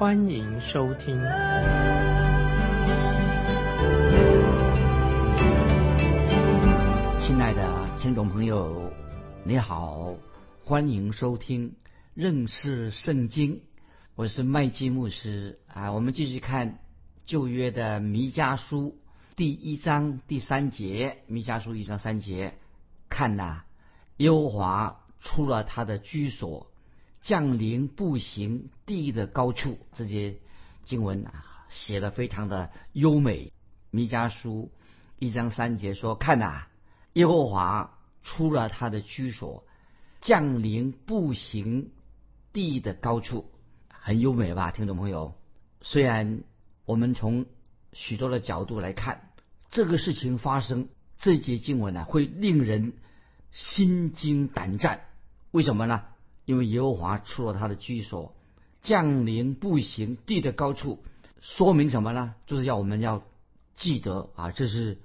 欢迎收听。亲爱的听众朋友，你好，欢迎收听认识圣经。我是麦基牧师啊，我们继续看旧约的弥迦书。第一章第三节，弥迦书一章三节，看呐，耶和华出了他的居所，降临步行地的高处。这些经文啊，写的非常的优美。弥迦书一章三节说：“看呐，耶和华出了他的居所，降临步行地的高处，很优美吧，听众朋友？虽然我们从许多的角度来看。”这个事情发生，这节经文呢会令人心惊胆战。为什么呢？因为耶和华出了他的居所，降临步行地的高处，说明什么呢？就是要我们要记得啊，这是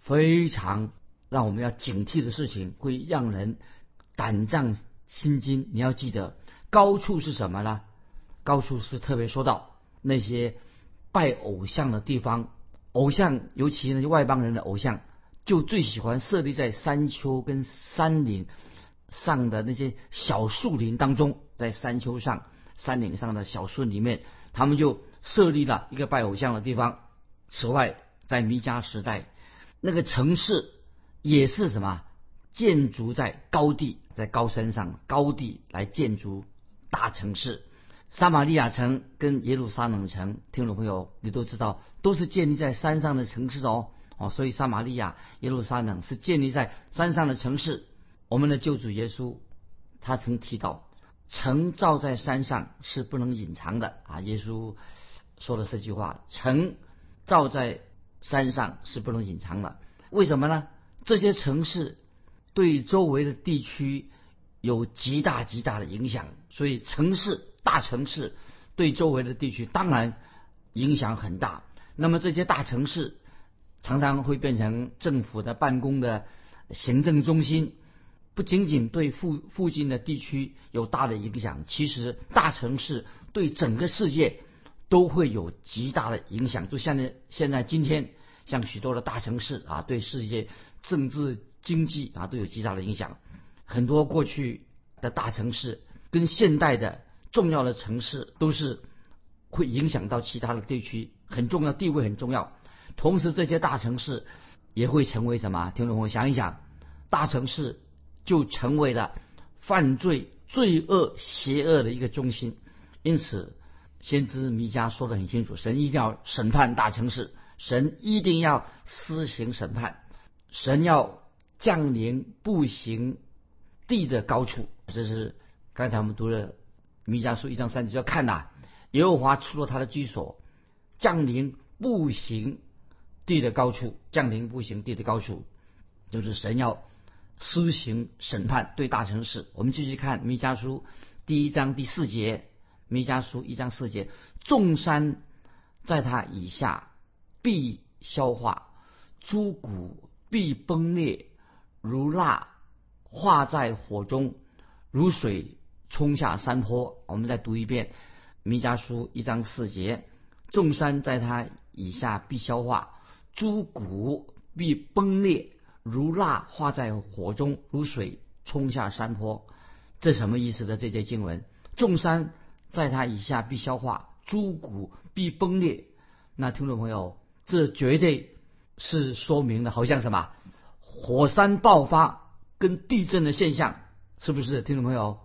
非常让我们要警惕的事情，会让人胆战心惊。你要记得，高处是什么呢？高处是特别说到那些拜偶像的地方。偶像，尤其那些外邦人的偶像，就最喜欢设立在山丘跟山岭上的那些小树林当中，在山丘上、山岭上的小树里面，他们就设立了一个拜偶像的地方。此外，在弥迦时代，那个城市也是什么建筑在高地，在高山上高地来建筑大城市。撒玛利亚城跟耶路撒冷城，听众朋友，你都知道，都是建立在山上的城市哦哦，所以撒玛利亚、耶路撒冷是建立在山上的城市。我们的救主耶稣，他曾提到，城造在山上是不能隐藏的啊。耶稣说的这句话，城造在山上是不能隐藏的。为什么呢？这些城市对周围的地区有极大极大的影响，所以城市。大城市对周围的地区当然影响很大。那么这些大城市常常会变成政府的办公的行政中心，不仅仅对附附近的地区有大的影响，其实大城市对整个世界都会有极大的影响。就像现在今天，像许多的大城市啊，对世界政治经济啊都有极大的影响。很多过去的大城市跟现代的。重要的城市都是会影响到其他的地区，很重要，地位很重要。同时，这些大城市也会成为什么？听众朋友想一想，大城市就成为了犯罪、罪恶、邪恶的一个中心。因此，先知弥迦说得很清楚：神一定要审判大城市，神一定要施行审判，神要降临步行地的高处。这是刚才我们读了。弥迦书一章三节要看呐，耶和华出了他的居所，降临步行地的高处，降临步行地的高处，就是神要施行审判对大城市。我们继续看弥迦书第一章第四节，弥迦书一章四节，众山在他以下必消化，诸谷必崩裂，如蜡化在火中，如水。冲下山坡，我们再读一遍《弥迦书》一章四节：众山在他以下必消化，诸谷必崩裂，如蜡化在火中，如水冲下山坡。这什么意思的？这节经文：众山在它以下必消化，诸谷必崩裂。那听众朋友，这绝对是说明了，好像什么火山爆发跟地震的现象，是不是？听众朋友？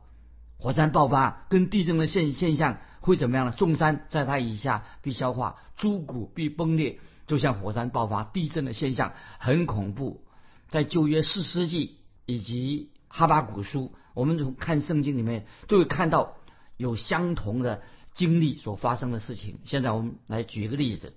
火山爆发跟地震的现现象会怎么样呢？众山在它以下必消化，诸谷必崩裂，就像火山爆发、地震的现象，很恐怖。在旧约四世纪以及哈巴古书，我们从看圣经里面都会看到有相同的经历所发生的事情。现在我们来举一个例子，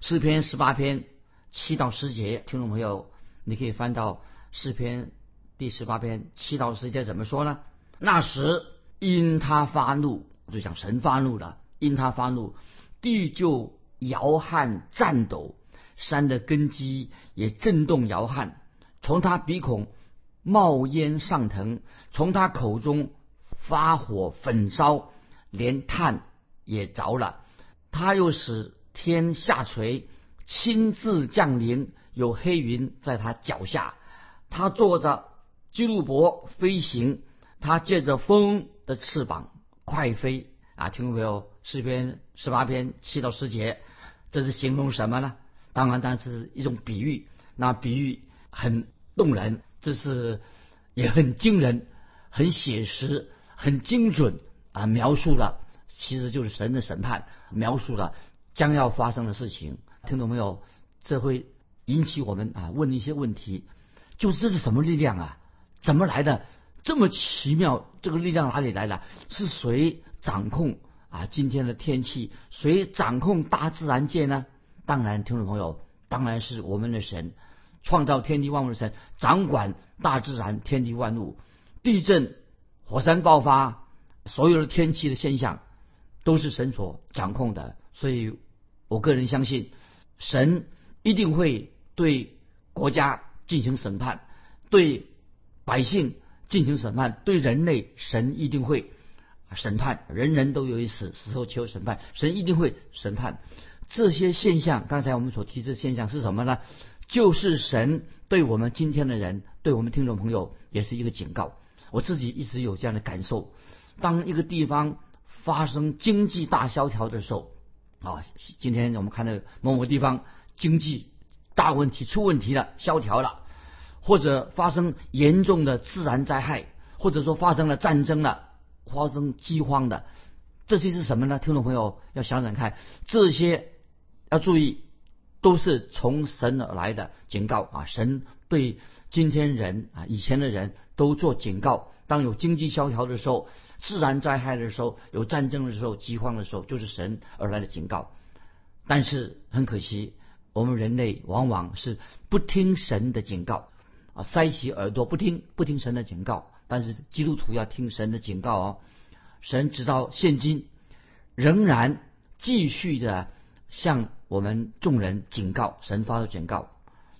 诗篇十八篇七到十节，听众朋友，你可以翻到诗篇第十八篇七到十节怎么说呢？那时因他发怒，就讲神发怒了，因他发怒，地就摇撼颤抖，山的根基也震动摇撼，从他鼻孔冒烟上腾，从他口中发火焚烧，连炭也着了。他又使天下垂，亲自降临，有黑云在他脚下。他坐着基路伯飞行，他借着风的翅膀快飞。啊，听过没有？诗篇十八篇七到十节，这是形容什么呢？当然，当然是一种比喻。那比喻很动人，这是也很惊人、很写实、很精准啊！描述了其实就是神的审判，描述了将要发生的事情。听懂没有？这会引起我们啊问一些问题，就是这是什么力量啊？怎么来的？这么奇妙，这个力量哪里来的？是谁掌控啊今天的天气？谁掌控大自然界呢？当然，听众朋友，当然是我们的神，创造天地万物的神，掌管大自然天地万物，地震、火山爆发，所有的天气的现象，都是神所掌控的。所以我个人相信，神一定会对国家进行审判，对百姓进行审判，对人类，神一定会审判。人人都有一死，死后求审判，神一定会审判。这些现象，刚才我们所提的现象是什么呢？就是神对我们今天的人，对我们听众朋友，也是一个警告。我自己一直有这样的感受：当一个地方发生经济大萧条的时候，啊，今天我们看到某某地方经济大问题出问题了，萧条了，或者发生严重的自然灾害，或者说发生了战争了，发生饥荒的，这些是什么呢？听众朋友要想想看，这些。要注意，都是从神而来的警告啊！神对今天人啊，以前的人都做警告。当有经济萧条的时候，自然灾害的时候，有战争的时候，饥荒的时候，就是神而来的警告。但是很可惜，我们人类往往是不听神的警告啊，塞起耳朵不听，不听神的警告。但是基督徒要听神的警告哦。神直到现今仍然继续的向。我们众人警告神发出警告，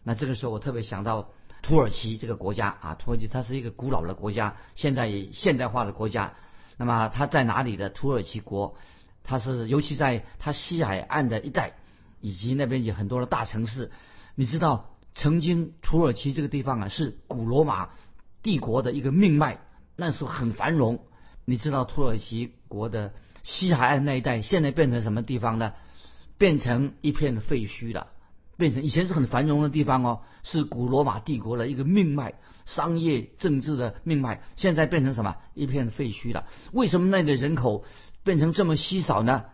那这个时候我特别想到土耳其这个国家啊，土耳其它是一个古老的国家，现在也现代化的国家。那么它在哪里的土耳其国？它是尤其在它西海岸的一带，以及那边有很多的大城市。你知道，曾经土耳其这个地方啊，是古罗马帝国的一个命脉，那时候很繁荣。你知道土耳其国的西海岸那一带现在变成什么地方呢？变成一片废墟了，变成以前是很繁荣的地方哦，是古罗马帝国的一个命脉，商业政治的命脉，现在变成什么？一片废墟了。为什么那里的人口变成这么稀少呢？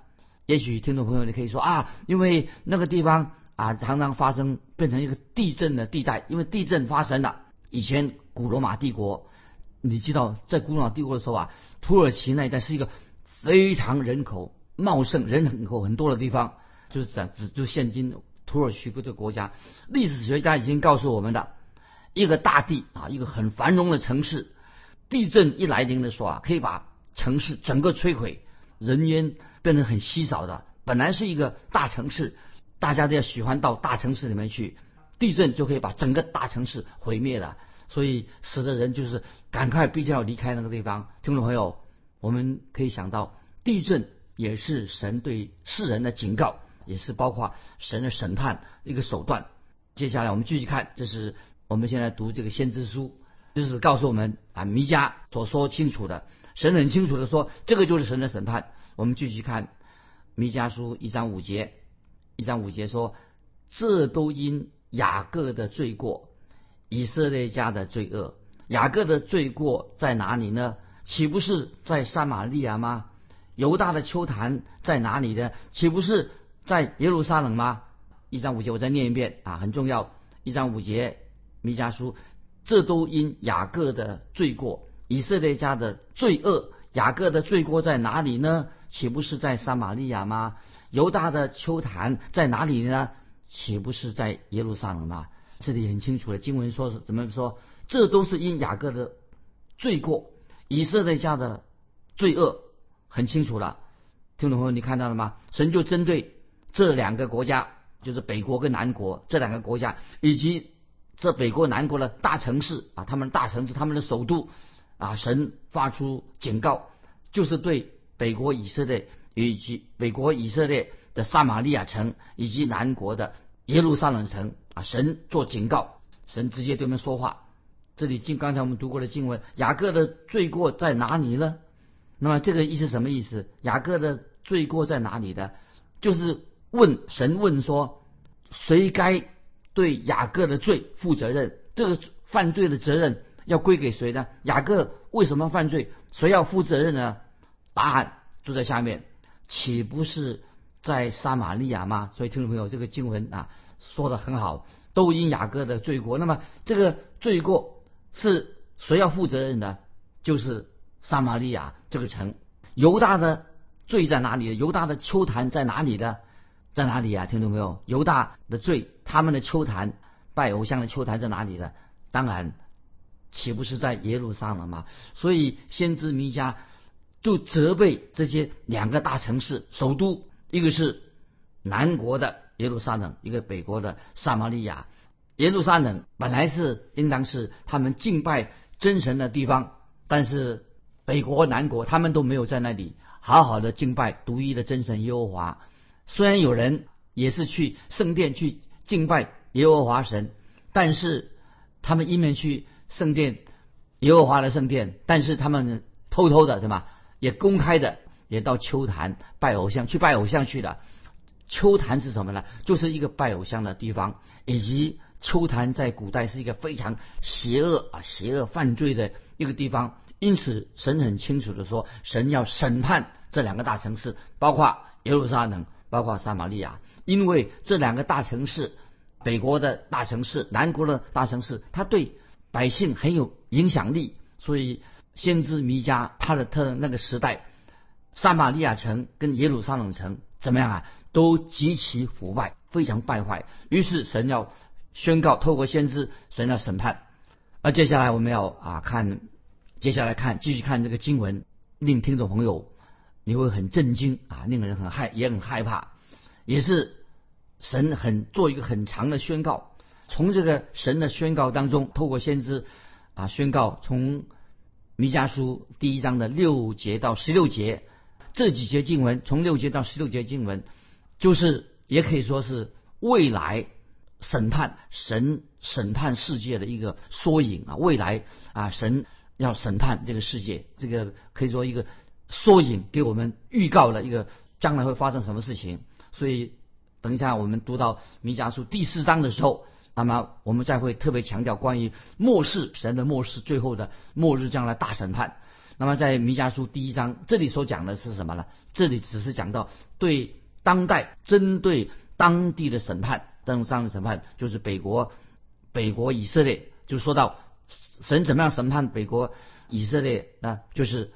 也许听众朋友你可以说啊，因为那个地方啊常常发生变成一个地震的地带，因为地震发生了。以前古罗马帝国，你知道在古罗马帝国的时候啊，土耳其那一带是一个非常人口茂盛、人口很多的地方。就是讲，就现今土耳其这个国家，历史学家已经告诉我们的，一个大地啊，一个很繁荣的城市，地震一来临的时候啊，可以把城市整个摧毁，人烟变得很稀少的。本来是一个大城市，大家都要喜欢到大城市里面去，地震就可以把整个大城市毁灭了，所以使得人就是赶快必须要离开那个地方。听众朋友，我们可以想到，地震也是神对世人的警告。也是包括神的审判一个手段。接下来我们继续看，这是我们现在读这个先知书，就是告诉我们啊，弥迦所说清楚的，神很清楚的说，这个就是神的审判。我们继续看弥迦书一章五节，一章五节说，这都因雅各的罪过，以色列家的罪恶。雅各的罪过在哪里呢？岂不是在撒玛利亚吗？犹大的秋坛在哪里呢？岂不是？在耶路撒冷吗？一章五节，我再念一遍啊，很重要。一章五节，弥迦书，这都因雅各的罪过，以色列家的罪恶。雅各的罪过在哪里呢？岂不是在撒玛利亚吗？犹大的丘坛在哪里呢？岂不是在耶路撒冷吗？这里很清楚的经文说是怎么说？这都是因雅各的罪过，以色列家的罪恶，很清楚了。听众朋友，你看到了吗？神就针对这两个国家，就是北国跟南国这两个国家，以及这北国南国的大城市啊，他们大城市，他们的首都啊，神发出警告，就是对北国以色列以及北国以色列的撒玛利亚城以及南国的耶路撒冷城啊，神做警告，神直接对他们说话。这里经刚才我们读过的经文，雅各的罪过在哪里呢？那么这个意思什么意思？雅各的罪过在哪里的？就是问神问说，谁该对雅各的罪负责任？这个犯罪的责任要归给谁呢？雅各为什么犯罪？谁要负责任呢？答案就在下面，岂不是在撒玛利亚吗？所以听众朋友，这个经文啊说的很好，都因雅各的罪过。那么这个罪过是谁要负责任的？就是。撒玛利亚这个城，犹大的罪在哪里？犹大的秋坛在哪里的？在哪里啊？听懂没有，犹大的罪，他们的丘坛拜偶像的丘坛在哪里的？当然，岂不是在耶路撒冷吗？所以先知弥迦就责备这些两个大城市首都，一个是南国的耶路撒冷，一个北国的撒玛利亚。耶路撒冷本来是应当是他们敬拜真神的地方，但是。北国、南国，他们都没有在那里好好的敬拜独一的真神耶和华。虽然有人也是去圣殿去敬拜耶和华神，但是他们一面去圣殿耶和华的圣殿，但是他们偷偷的什么，也公开的也到秋坛拜偶像，去拜偶像去了。秋坛是什么呢？就是一个拜偶像的地方，以及秋坛在古代是一个非常邪恶啊、邪恶犯罪的一个地方。因此，神很清楚的说，神要审判这两个大城市，包括耶路撒冷，包括撒玛利亚，因为这两个大城市，北国的大城市，南国的大城市，它对百姓很有影响力。所以，先知弥迦他的他的那个时代，撒玛利亚城跟耶路撒冷城怎么样啊？都极其腐败，非常败坏。于是，神要宣告，透过先知，神要审判。而接下来我们要啊看。接下来看，继续看这个经文，令听众朋友你会很震惊啊，令人很害，也很害怕，也是神很做一个很长的宣告。从这个神的宣告当中，透过先知啊宣告，从弥迦书第一章的六节到十六节这几节经文，从六节到十六节经文，就是也可以说是未来审判神审判世界的一个缩影啊，未来啊神。要审判这个世界，这个可以说一个缩影，给我们预告了一个将来会发生什么事情。所以，等一下我们读到弥迦书第四章的时候，那么我们再会特别强调关于末世神的末世，最后的末日将来大审判。那么在弥迦书第一章这里所讲的是什么呢？这里只是讲到对当代针对当地的审判，登上的审判就是北国北国以色列，就说到。神怎么样审判北国以色列啊？就是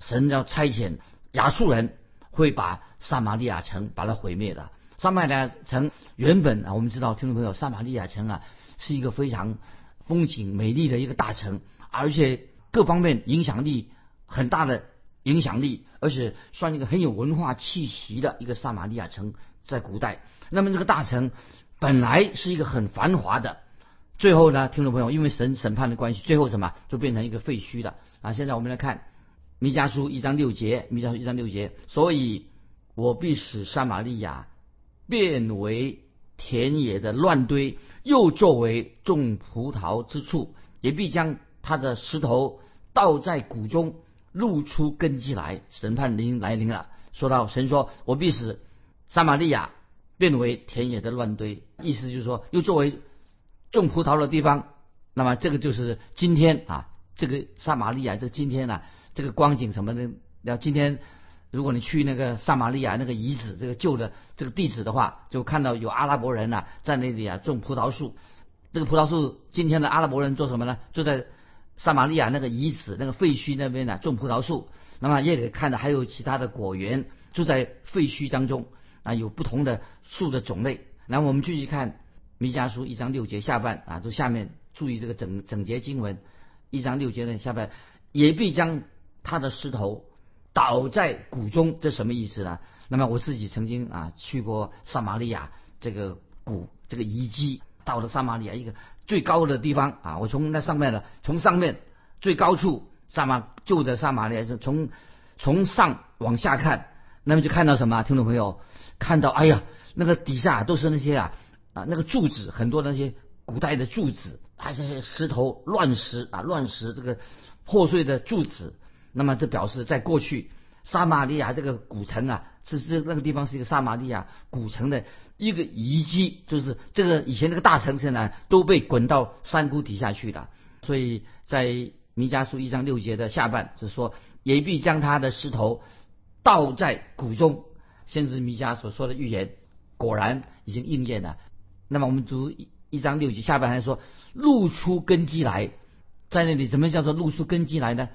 神要差遣亚述人会把撒玛利亚城把它毁灭的。撒玛利亚城原本啊，我们知道听众朋友，撒玛利亚城啊是一个非常风景美丽的一个大城，而且各方面影响力很大的影响力，而且算一个很有文化气息的一个撒玛利亚城，在古代。那么这个大城本来是一个很繁华的。最后呢，听众朋友，因为审审判的关系，最后什么就变成一个废墟了啊！现在我们来看弥迦书一章六节，弥迦书一章六节，所以我必使撒玛利亚变为田野的乱堆，又作为种葡萄之处，也必将他的石头倒在谷中，露出根基来。审判临来临了，说到神说，我必使撒玛利亚变为田野的乱堆，意思就是说，又作为。种葡萄的地方，那么这个就是今天啊，这个撒玛利亚，这今天呢，这个光景什么的，要今天，如果你去那个撒玛利亚那个遗址，这个旧的这个地址的话，就看到有阿拉伯人呐在那里啊种葡萄树。这个葡萄树，今天的阿拉伯人做什么呢？就在撒玛利亚那个遗址那个废墟那边呢种葡萄树，那么也可以看到还有其他的果园，就在废墟当中啊，有不同的树的种类。然后我们继续看弥迦书一章六节下半啊，就下面注意这个整整节经文一章六节的下半，也必将他的石头倒在谷中，这什么意思呢？那么我自己曾经啊去过撒玛利亚这个谷这个遗迹，到了撒玛利亚一个最高的地方啊，我从那上面呢，从上面最高处撒玛就在撒玛利亚是从从上往下看，那么就看到什么？听众朋友看到，哎呀，那个底下都是那些啊啊那个柱子，很多那些古代的柱子，还是石头乱石啊乱石这个破碎的柱子，那么这表示在过去撒玛利亚这个古城啊。是是那个地方是一个撒玛利亚古城的一个遗迹，就是这个以前那个大城市呢都被滚到山谷底下去了。所以在弥迦书一章六节的下半就说，也必将他的石头倒在谷中。先知弥迦所说的预言果然已经应验了。那么我们读一章六节下半还说，露出根基来，在那里怎么叫做露出根基来呢？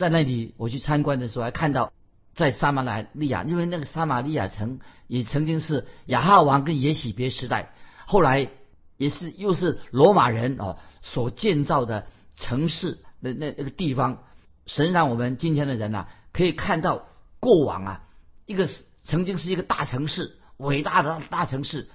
在那里我去参观的时候还看到。在撒玛利亚，因为那个撒马利亚城也曾经是亚哈王跟耶喜别时代，后来也是又是罗马人哦所建造的城市的那那个地方。神让我们今天的人呐，可以看到过往啊，一个曾经是一个大城市，伟大的大城市，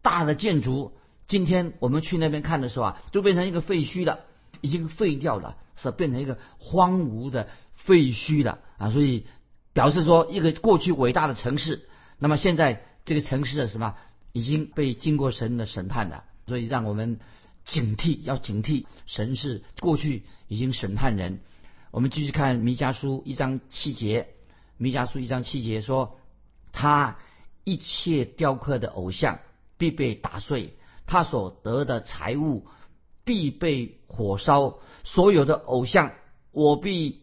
大的建筑，今天我们去那边看的时候啊，就变成一个废墟了，已经废掉了，是变成一个荒芜的废墟了啊，所以。表示说，一个过去伟大的城市，那么现在这个城市的什么已经被经过神的审判了，所以让我们警惕，要警惕神是过去已经审判人。我们继续看弥迦书一章七节，弥迦书一章七节说，他一切雕刻的偶像必被打碎，他所得的财物必被火烧，所有的偶像我必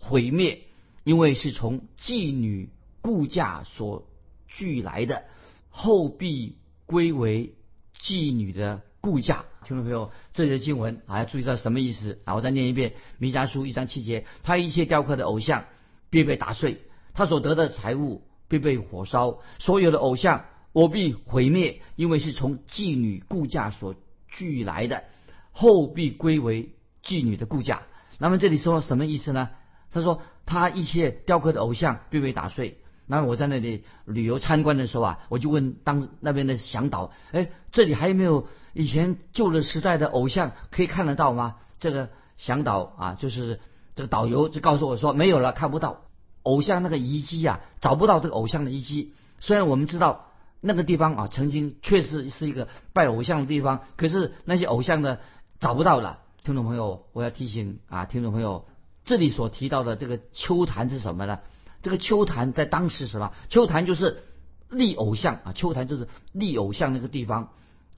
毁灭。因为是从妓女雇价所聚来的，后必归为妓女的雇价。听众朋友，这节经文啊，要注意到什么意思啊？我再念一遍《弥迦书》一章七节：他一切雕刻的偶像必被打碎，他所得的财物必被火烧，所有的偶像我必毁灭，因为是从妓女雇价所聚来的，后必归为妓女的雇价。那么这里说什么意思呢？他说。他一切雕刻的偶像必被打碎。那我在那里旅游参观的时候啊，我就问当那边的向导：“哎，这里还有没有以前旧的时代的偶像可以看得到吗？”这个向导啊，就是这个导游就告诉我说：“没有了，看不到偶像那个遗迹啊，找不到这个偶像的遗迹。虽然我们知道那个地方啊，曾经确实是一个拜偶像的地方，可是那些偶像呢，找不到了。”听众朋友，我要提醒啊，听众朋友。这里所提到的这个秋坛是什么呢？这个秋坛在当时什么？秋坛就是立偶像啊，秋坛就是立偶像那个地方。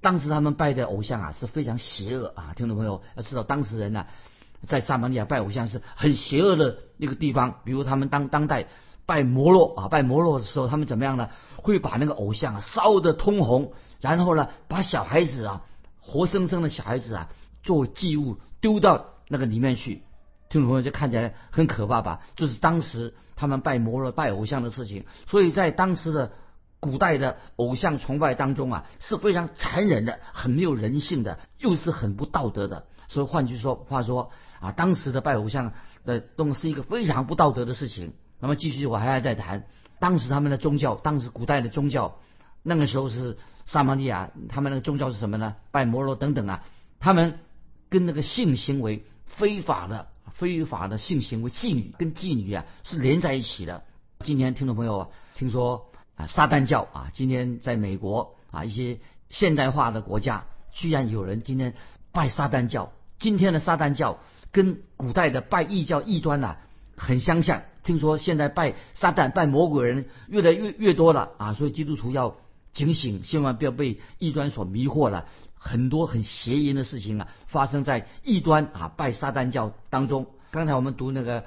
当时他们拜的偶像啊是非常邪恶啊，听众朋友要知道，当时人呢在撒玛利亚拜偶像是很邪恶的那个地方。比如他们当当代拜摩洛啊，拜摩洛的时候，他们怎么样呢？会把那个偶像啊烧得通红，然后呢把小孩子啊活生生的小孩子啊做祭物丢到那个里面去。听众朋友就看起来很可怕吧？就是当时他们拜摩罗、拜偶像的事情，所以在当时的古代的偶像崇拜当中啊，是非常残忍的，很没有人性的，又是很不道德的。所以换句说话说啊，当时的拜偶像的东是一个非常不道德的事情。那么继续我还要再谈，当时他们的宗教，当时古代的宗教，那个时候是撒玛利亚，他们那个宗教是什么呢？拜摩罗等等啊，他们跟那个性行为非法的。非法的性行为，妓女跟妓女啊是连在一起的。今天听众朋友啊听说啊，撒旦教啊，今天在美国啊一些现代化的国家，居然有人今天拜撒旦教。今天的撒旦教跟古代的拜异教异端呐很相像。听说现在拜撒旦、拜魔鬼人越来越越多了啊，所以基督徒要警醒，千万不要被异端所迷惑了。很多很邪淫的事情啊，发生在异端啊拜撒旦教当中。刚才我们读那个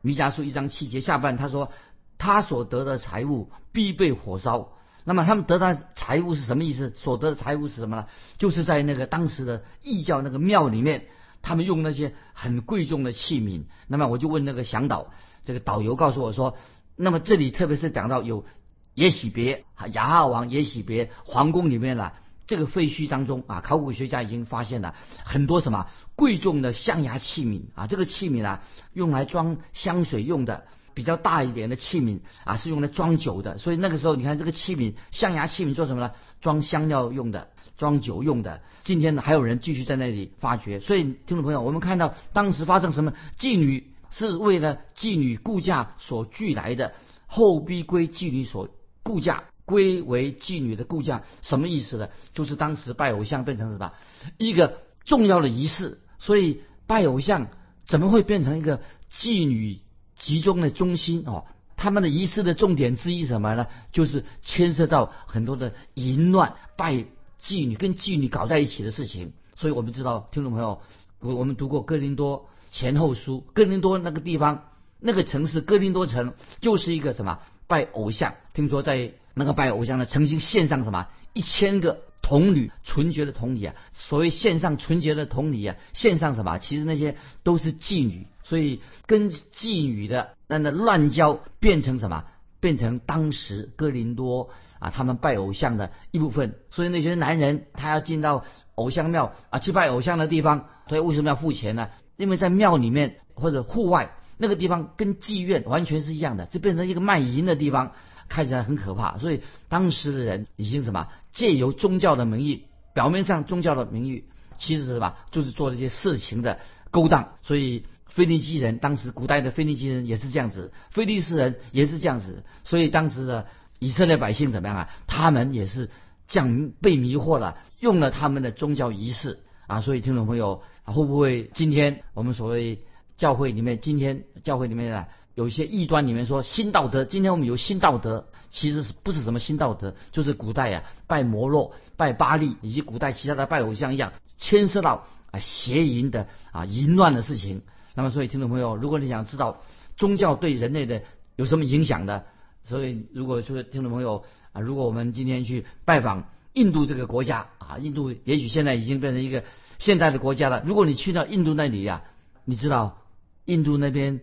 弥迦书一章七节下半，他说他所得的财物必被火烧。那么他们得到财物是什么意思？所得的财物是什么呢？就是在那个当时的异教那个庙里面，他们用那些很贵重的器皿。那么我就问那个向导，这个导游告诉我说，那么这里特别是讲到有耶喜别啊，亚哈王耶喜别皇宫里面呢，这个废墟当中啊，考古学家已经发现了很多什么贵重的象牙器皿啊，这个器皿啊，用来装香水用的。比较大一点的器皿啊，是用来装酒的。所以那个时候，你看这个器皿，象牙器皿做什么呢？装香料用的，装酒用的。今天呢，还有人继续在那里发掘。所以，听众朋友，我们看到当时发生什么？妓女是为了妓女顾嫁所聚来的，后逼归妓女所顾嫁，归为妓女的顾嫁，什么意思呢？就是当时拜偶像变成什么一个重要的仪式。所以拜偶像怎么会变成一个妓女？集中的中心哦，他们的仪式的重点之一什么呢？就是牵涉到很多的淫乱、拜妓女、跟妓女搞在一起的事情。所以我们知道，听众朋友，我我们读过哥林多前后书，哥林多那个地方，那个城市哥林多城就是一个什么拜偶像。听说在那个拜偶像的，曾经献上什么一千个童女，纯洁的童女啊。所谓献上纯洁的童女啊，献上什么？其实那些都是妓女。所以，跟妓女的那那乱交变成什么？变成当时哥林多啊，他们拜偶像的一部分。所以那些男人他要进到偶像庙啊去拜偶像的地方，所以为什么要付钱呢？因为在庙里面或者户外那个地方跟妓院完全是一样的，就变成一个卖淫的地方，看起来很可怕。所以当时的人已经什么借由宗教的名义，表面上宗教的名义，其实是什么就是做这些色情的勾当。所以。腓尼基人当时古代的腓尼基人也是这样子，腓力斯人也是这样子，所以当时的以色列百姓怎么样啊？他们也是这样被迷惑了，用了他们的宗教仪式啊。所以听众朋友，会不会今天我们所谓教会里面，今天教会里面啊，有一些异端里面说新道德，今天我们有新道德，其实是不是什么新道德？就是古代啊拜摩洛、拜巴利以及古代其他的拜偶像一样，牵涉到啊邪淫的啊淫乱的事情。那么，所以听众朋友，如果你想知道宗教对人类的有什么影响的，所以如果说听众朋友啊，如果我们今天去拜访印度这个国家啊，印度也许现在已经变成一个现代的国家了。如果你去到印度那里呀，你知道印度那边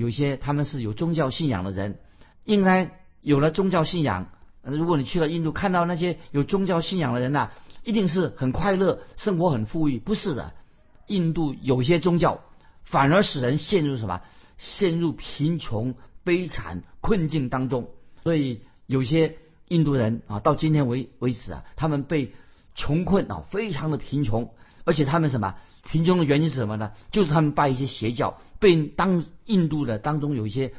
有些他们是有宗教信仰的人，应该有了宗教信仰。如果你去了印度，看到那些有宗教信仰的人呐，一定是很快乐，生活很富裕。不是的，印度有些宗教。反而使人陷入什么？陷入贫穷、悲惨、困境当中。所以有些印度人啊，到今天为为止啊，他们被穷困啊，非常的贫穷。而且他们什么？贫穷的原因是什么呢？就是他们拜一些邪教，被当印度的当中有一些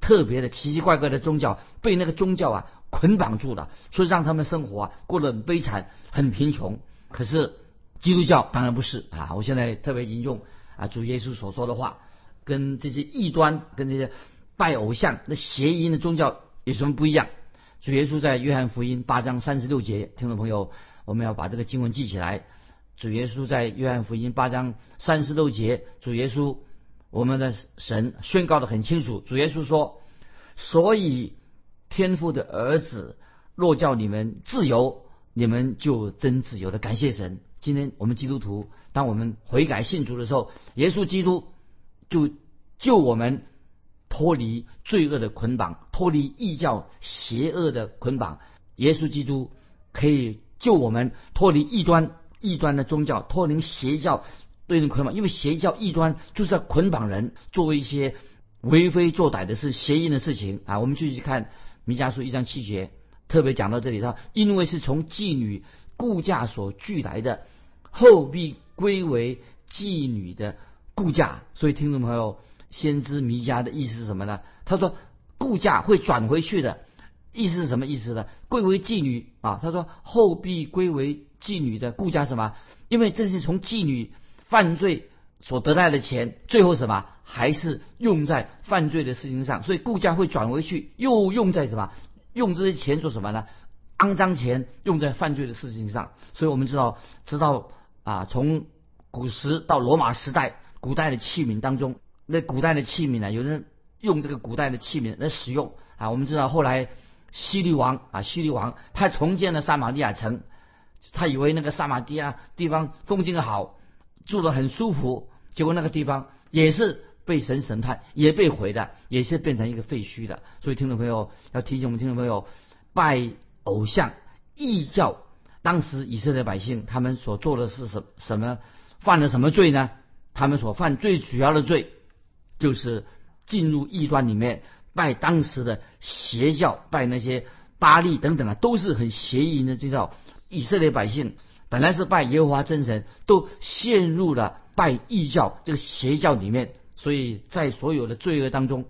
特别的奇奇怪怪的宗教，被那个宗教啊捆绑住了，所以让他们生活啊过得很悲惨、很贫穷。可是基督教当然不是啊！我现在特别引用。啊，主耶稣所说的话，跟这些异端、跟这些拜偶像、那邪淫的宗教有什么不一样？主耶稣在约翰福音八章三十六节，听众朋友，我们要把这个经文记起来。主耶稣在约翰福音八章三十六节，主耶稣我们的神宣告的很清楚。主耶稣说：“所以天父的儿子若叫你们自由，你们就真自由的。”感谢神。今天我们基督徒，当我们悔改信主的时候，耶稣基督就救我们脱离罪恶的捆绑，脱离异教邪恶的捆绑。耶稣基督可以救我们脱离异端、异端的宗教，脱离邪教对人捆绑。因为邪教、异端就是在捆绑人，做一些为非作歹的事、邪淫的事情啊。我们继续看弥迦书一章七节，特别讲到这里，他因为是从妓女顾嫁所聚来的。后必归为妓女的顾家，所以听众朋友，先知弥迦的意思是什么呢？他说顾家会转回去的，意思是什么意思呢？归为妓女啊，他说后必归为妓女的顾家什么？因为这是从妓女犯罪所得来的钱，最后什么还是用在犯罪的事情上，所以顾家会转回去，又用在什么？用这些钱做什么呢？肮脏钱用在犯罪的事情上，所以我们知道，知道。啊，从古时到罗马时代，古代的器皿当中，那古代的器皿呢，有人用这个古代的器皿来使用啊。我们知道后来希律王啊，希律王他重建了撒玛利亚城，他以为那个撒玛利亚地方风景好，住得很舒服，结果那个地方也是被神审判，也被毁的，也是变成一个废墟的。所以听众朋友要提醒我们听众朋友，拜偶像、异教，当时以色列百姓他们所做的是什什么？犯了什么罪呢？他们所犯最主要的罪，就是进入异端里面拜当时的邪教，拜那些巴利等等啊，都是很邪淫的。这叫以色列百姓本来是拜耶和华真神，都陷入了拜异教这个邪教里面。所以在所有的罪恶当中，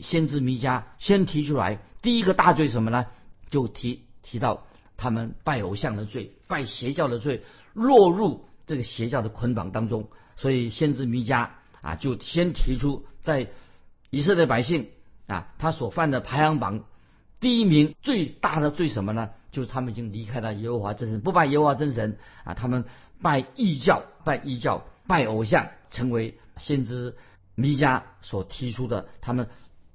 先知弥迦先提出来第一个大罪什么呢？就提提到他们拜偶像的罪，拜邪教的罪，落入。这个邪教的捆绑当中，所以先知弥迦啊，就先提出在以色列百姓啊，他所犯的排行榜第一名最大的罪什么呢？就是他们已经离开了耶和华真神，不拜耶和华真神啊，他们拜异教，拜异教，拜偶像，成为先知弥迦所提出的他们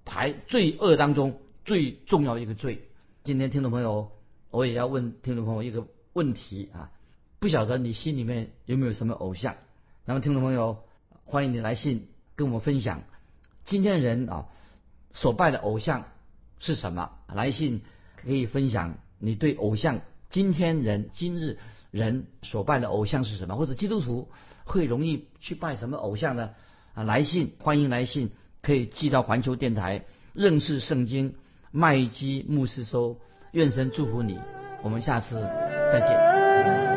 排罪恶当中最重要一个罪。今天听众朋友，我也要问听众朋友一个问题啊。不晓得你心里面有没有什么偶像？那么听众朋友，欢迎你来信跟我们分享。今天人啊所拜的偶像是什么？来信可以分享你对偶像今天人今日人所拜的偶像是什么？或者基督徒会容易去拜什么偶像呢？啊，来信欢迎来信，可以寄到环球电台认识圣经麦基牧师收。愿神祝福你，我们下次再见。